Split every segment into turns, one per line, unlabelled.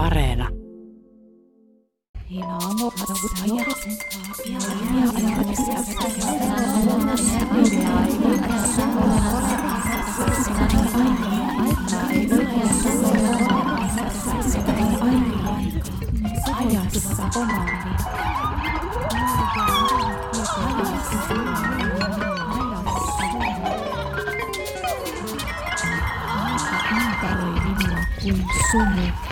Areena.
Ajassa omaani. Ympäröi minua kuin sumu.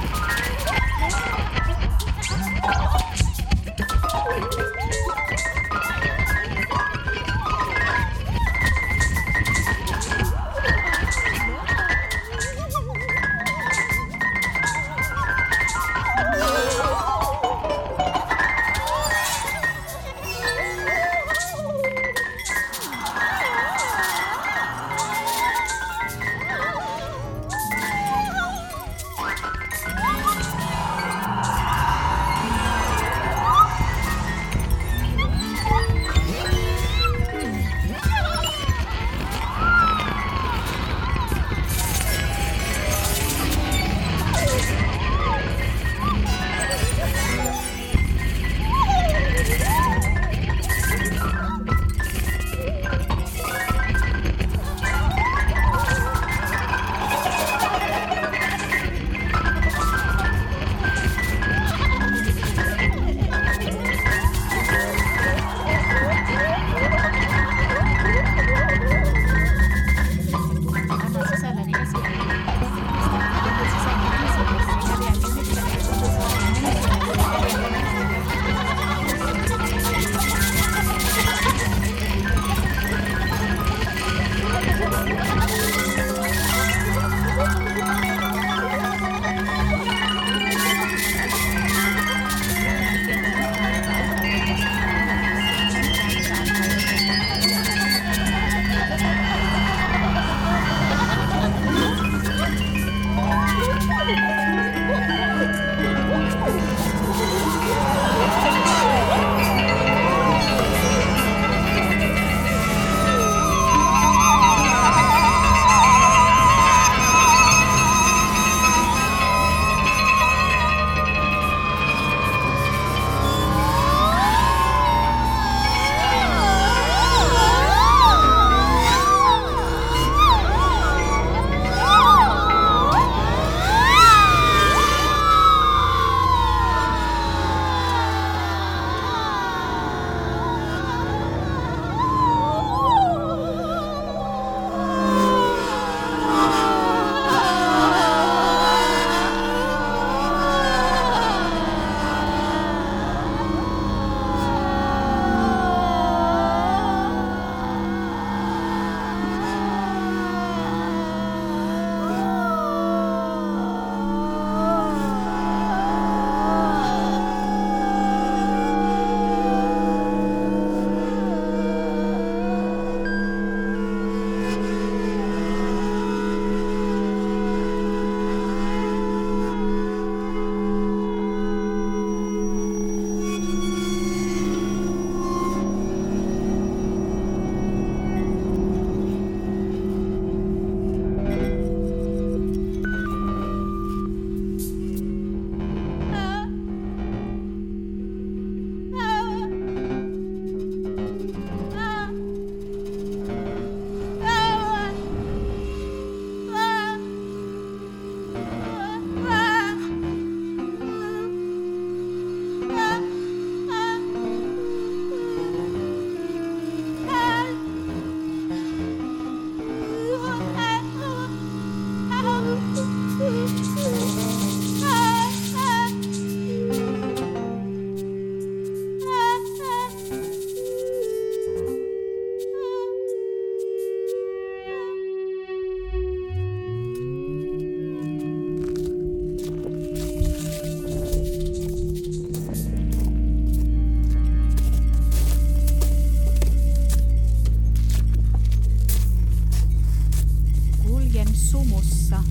Sumussa.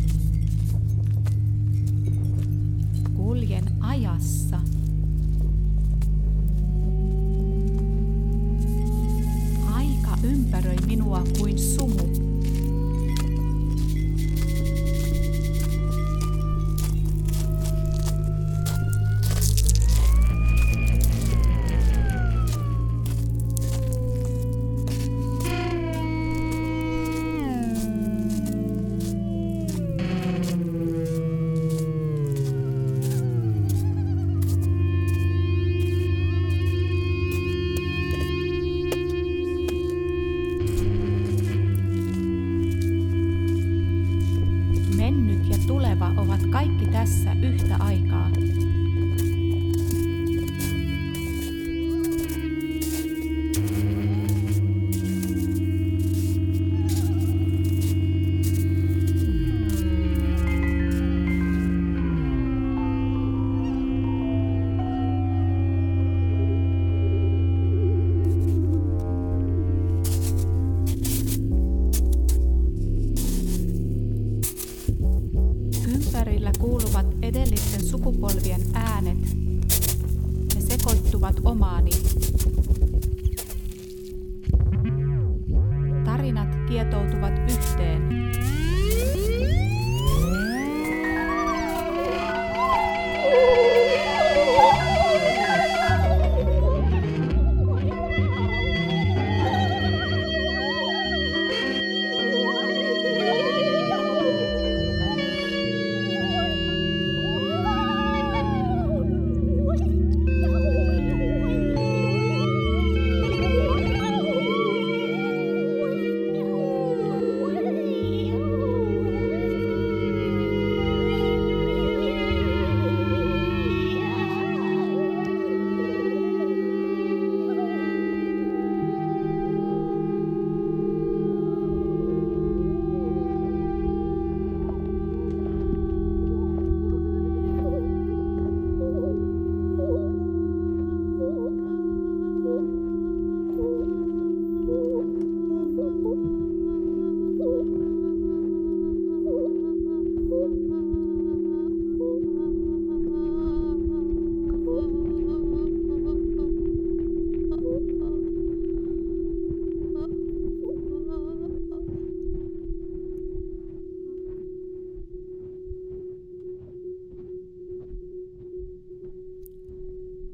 Kuljen ajassa.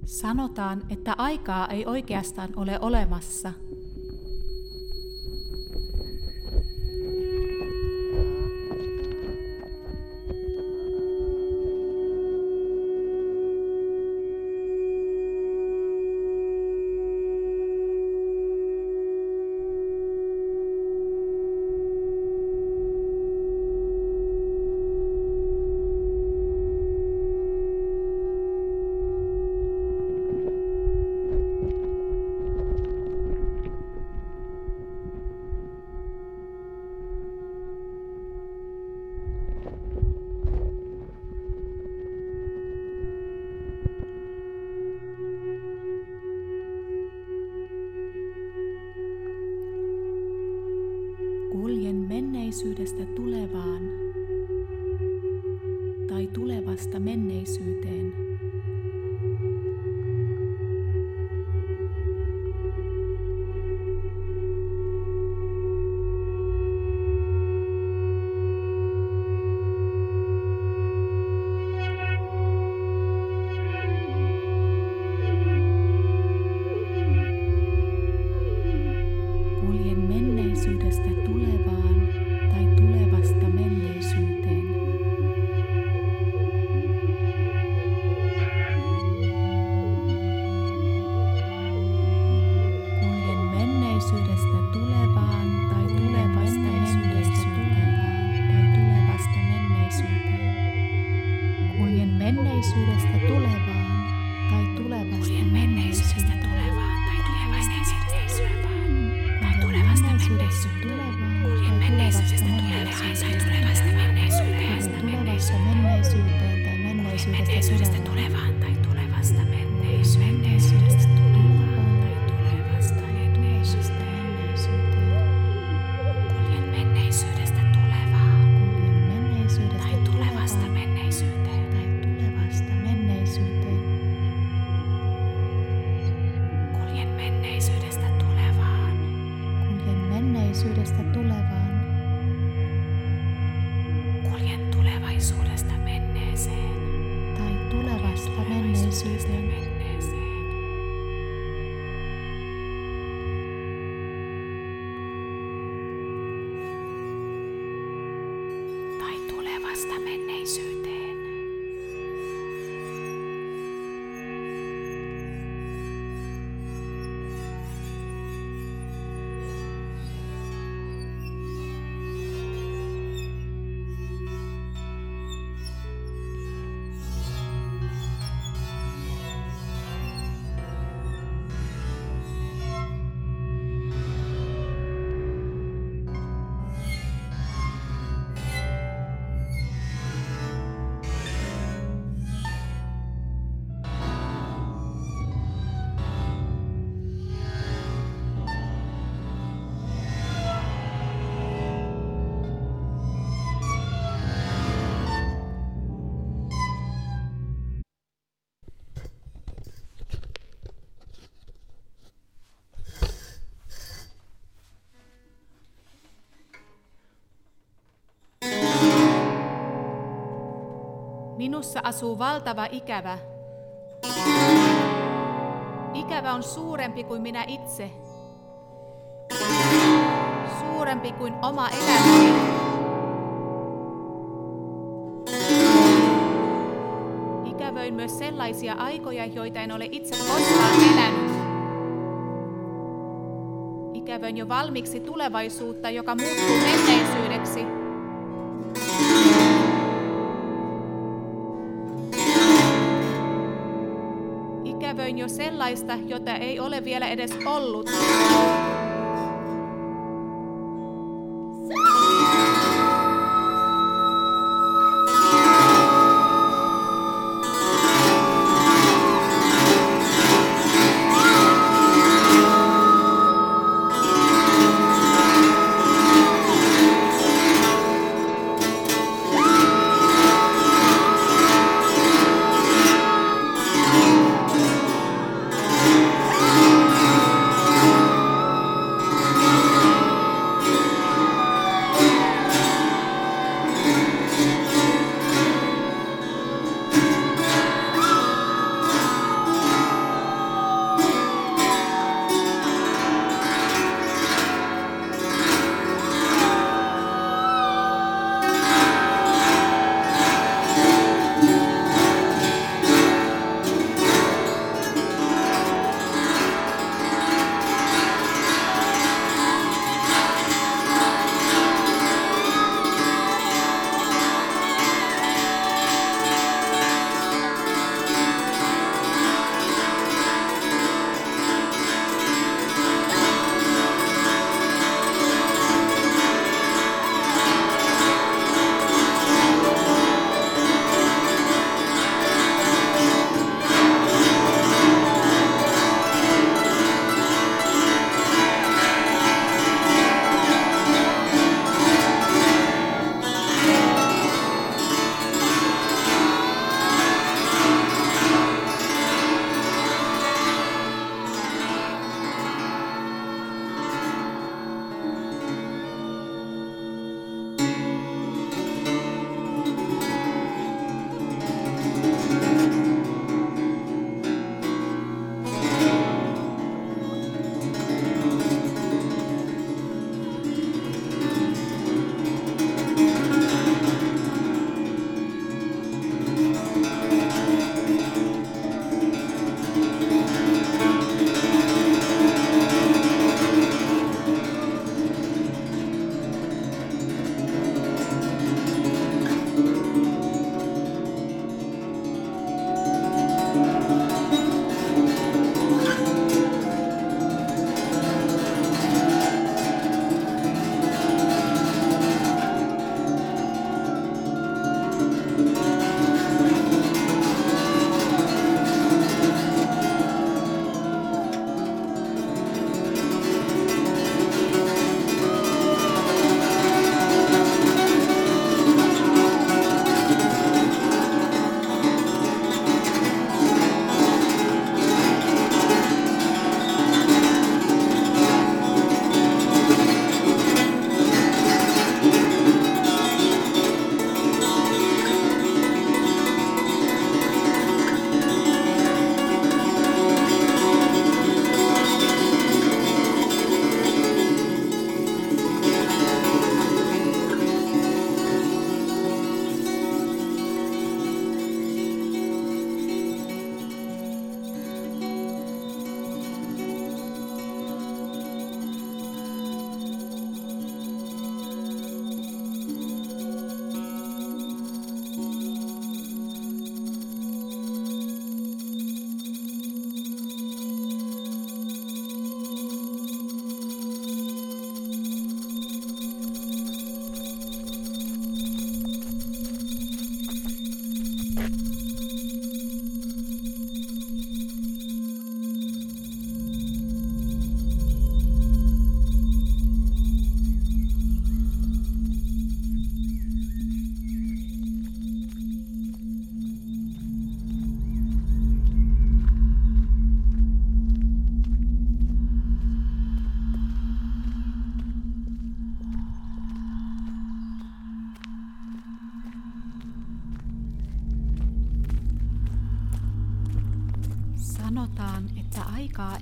Sanotaan, että aikaa ei oikeastaan ole olemassa – tulevaan tai tulevasta menneisyyteen. Kuljen menneisyydestä tulevaisuuteen. Tulevasta. Menneisyydestä menneisyyteen. Menneisyydestä menneisyyteen. Menneisyydestä tulevaan tai tulevasta menneisyyteen. Minussa asuu valtava ikävä. Ikävä on suurempi kuin minä itse. Suurempi kuin oma elämäni. Ikävöin myös sellaisia aikoja, joita en ole itse koskaan elänyt. Ikävöin jo valmiiksi tulevaisuutta, joka muuttuu menneisyydeksi. Ikävöin jo sellaista, jota ei ole vielä edes ollut.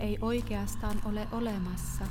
Ei oikeastaan ole olemassa.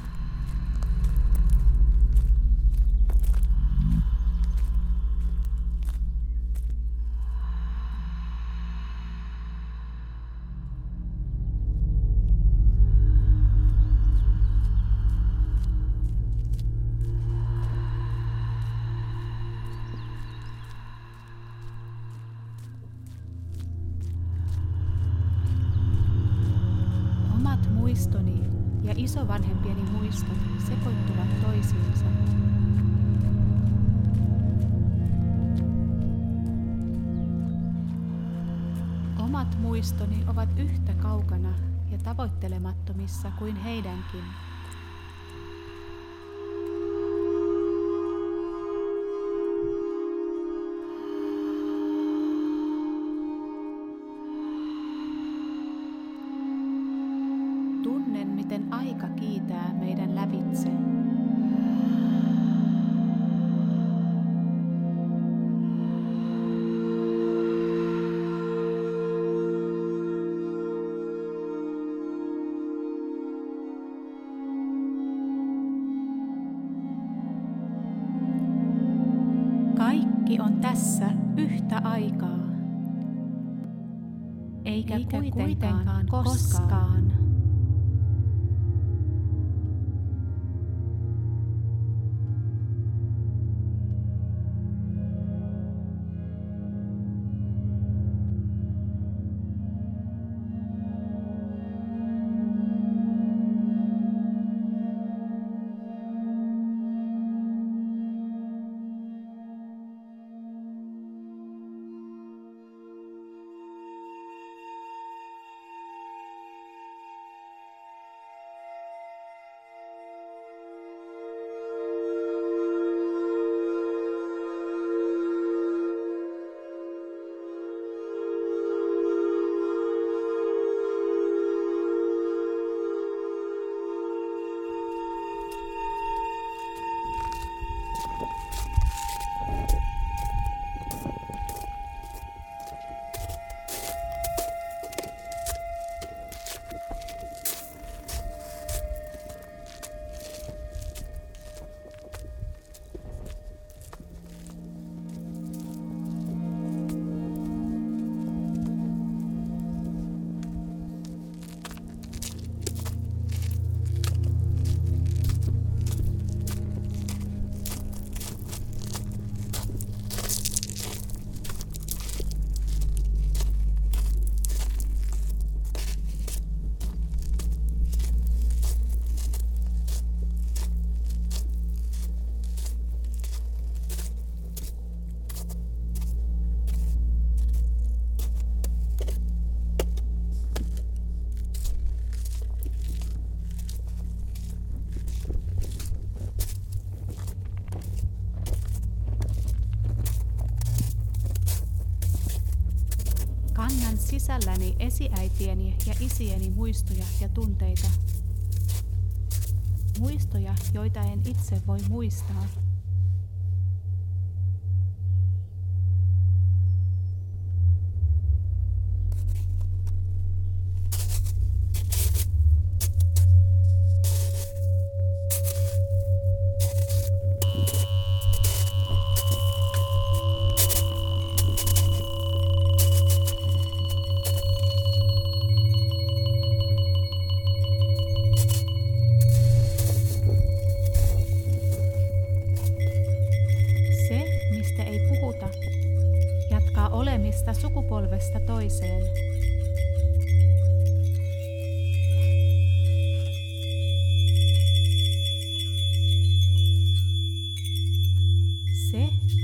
Omat muistoni ovat yhtä kaukana ja tavoittelemattomissa kuin heidänkin. Kannan sisälläni esiäitieni ja isieni muistoja ja tunteita. Muistoja, joita en itse voi muistaa.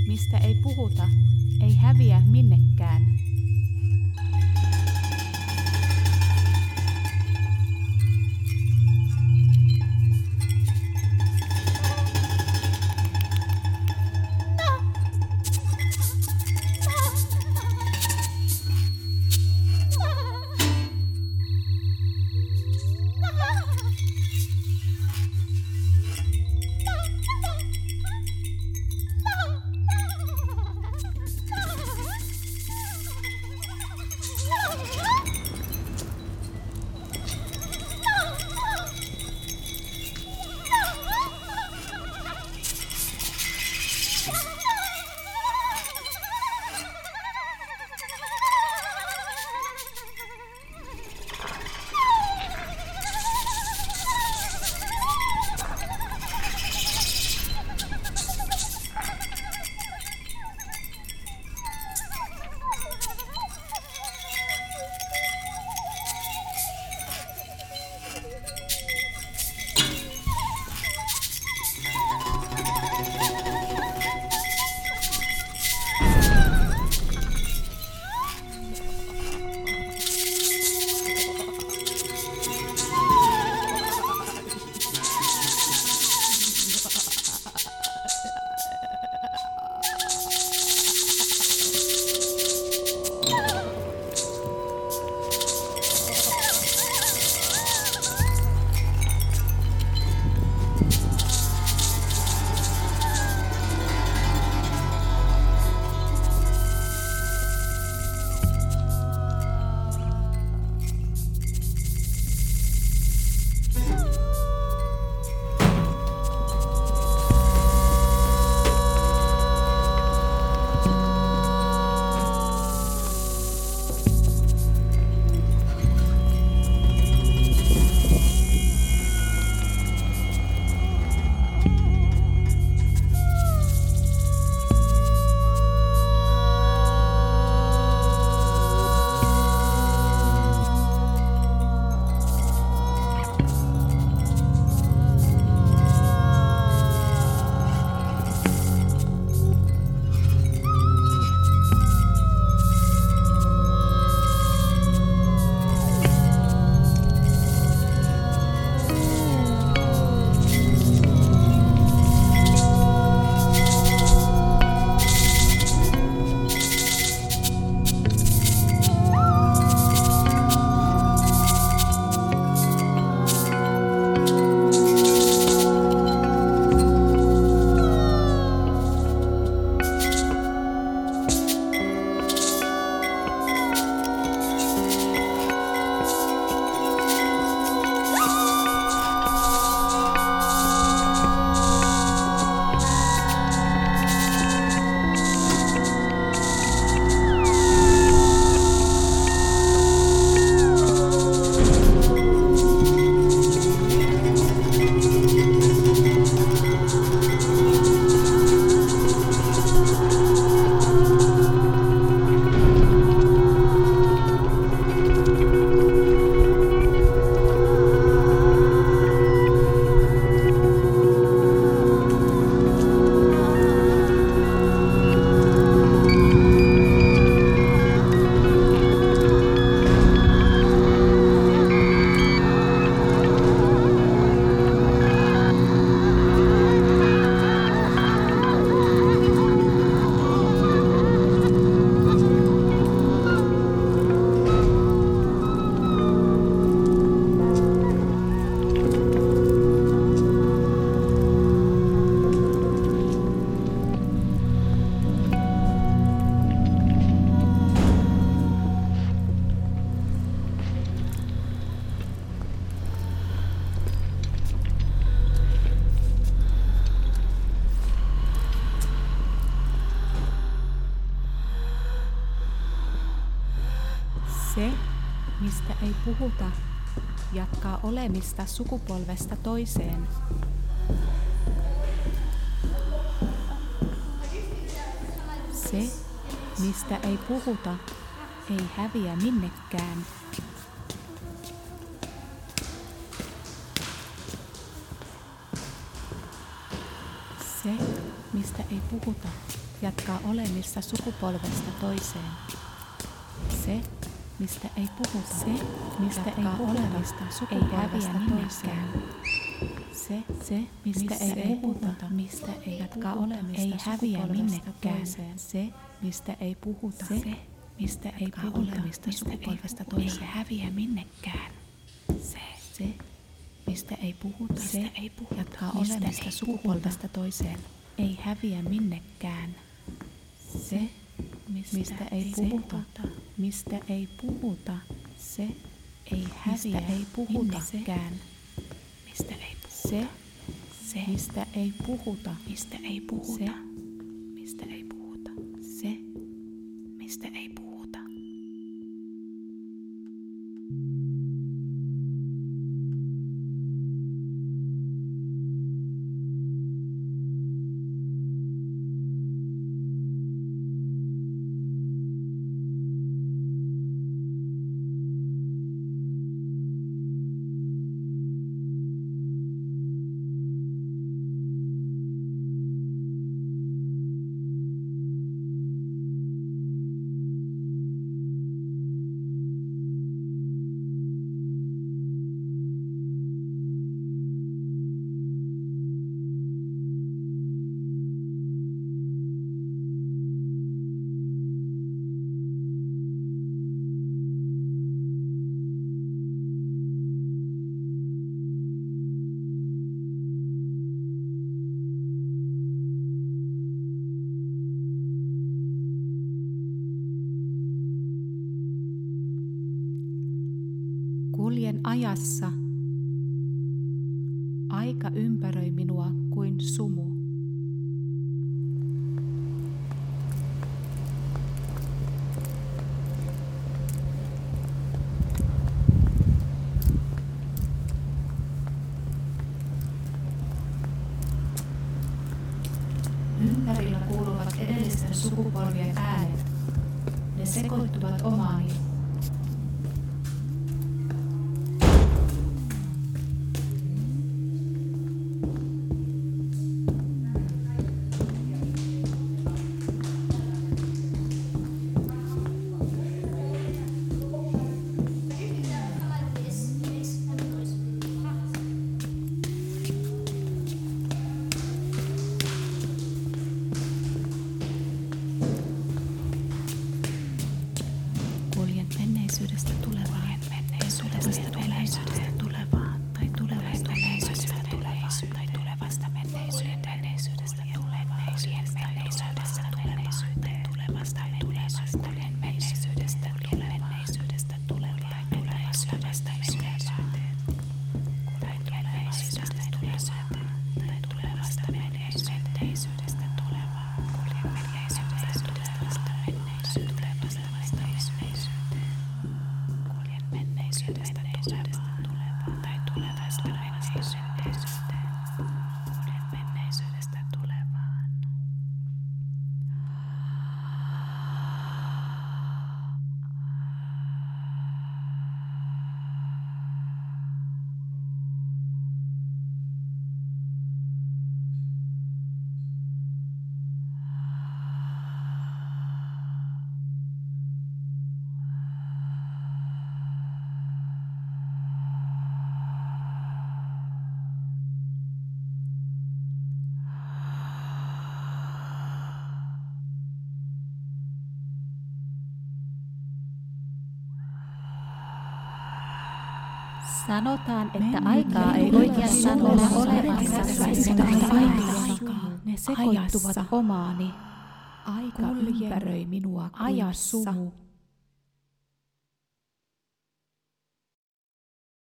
Mistä ei puhuta, ei häviä minnekään. Puhuta, jatkaa olemista sukupolvesta toiseen. Se, mistä ei puhuta, ei häviä minnekään. Se, mistä ei puhuta, jatkaa olemista sukupolvesta toiseen. Se, mistä ei puhuta, se, mistä ei olemista sukupolvesta toiseen. Se, se, mistä ei puhuta, mistä ei jatkaa olemista ei häviä minnekään. Se, mistä ei puhuta, se, mistä ei puhuta, mistä sukupolvesta toiseen. Ei häviä minnekään. Se, se, mistä ei puhuta, se ei puhuta, jatkaa olemista sukupolvesta toiseen. Ei häviä minnekään. Se, mistä ei puhuta, mistä ei puhuta, se ei häviä ei puhutakään. Mistä ei puhuta. Se, se, mistä ei puhuta, mistä ei puhuta, se, mistä ei puhuta, se, mistä ei puhuta. Kuljen ajassa. Aika ympäröi minua kuin sumu. Sanotaan, että aikaa ei oikeastaan ole olemassa. Ne sekoittuvat omaani. Aika ympäröi minua kuin sumu.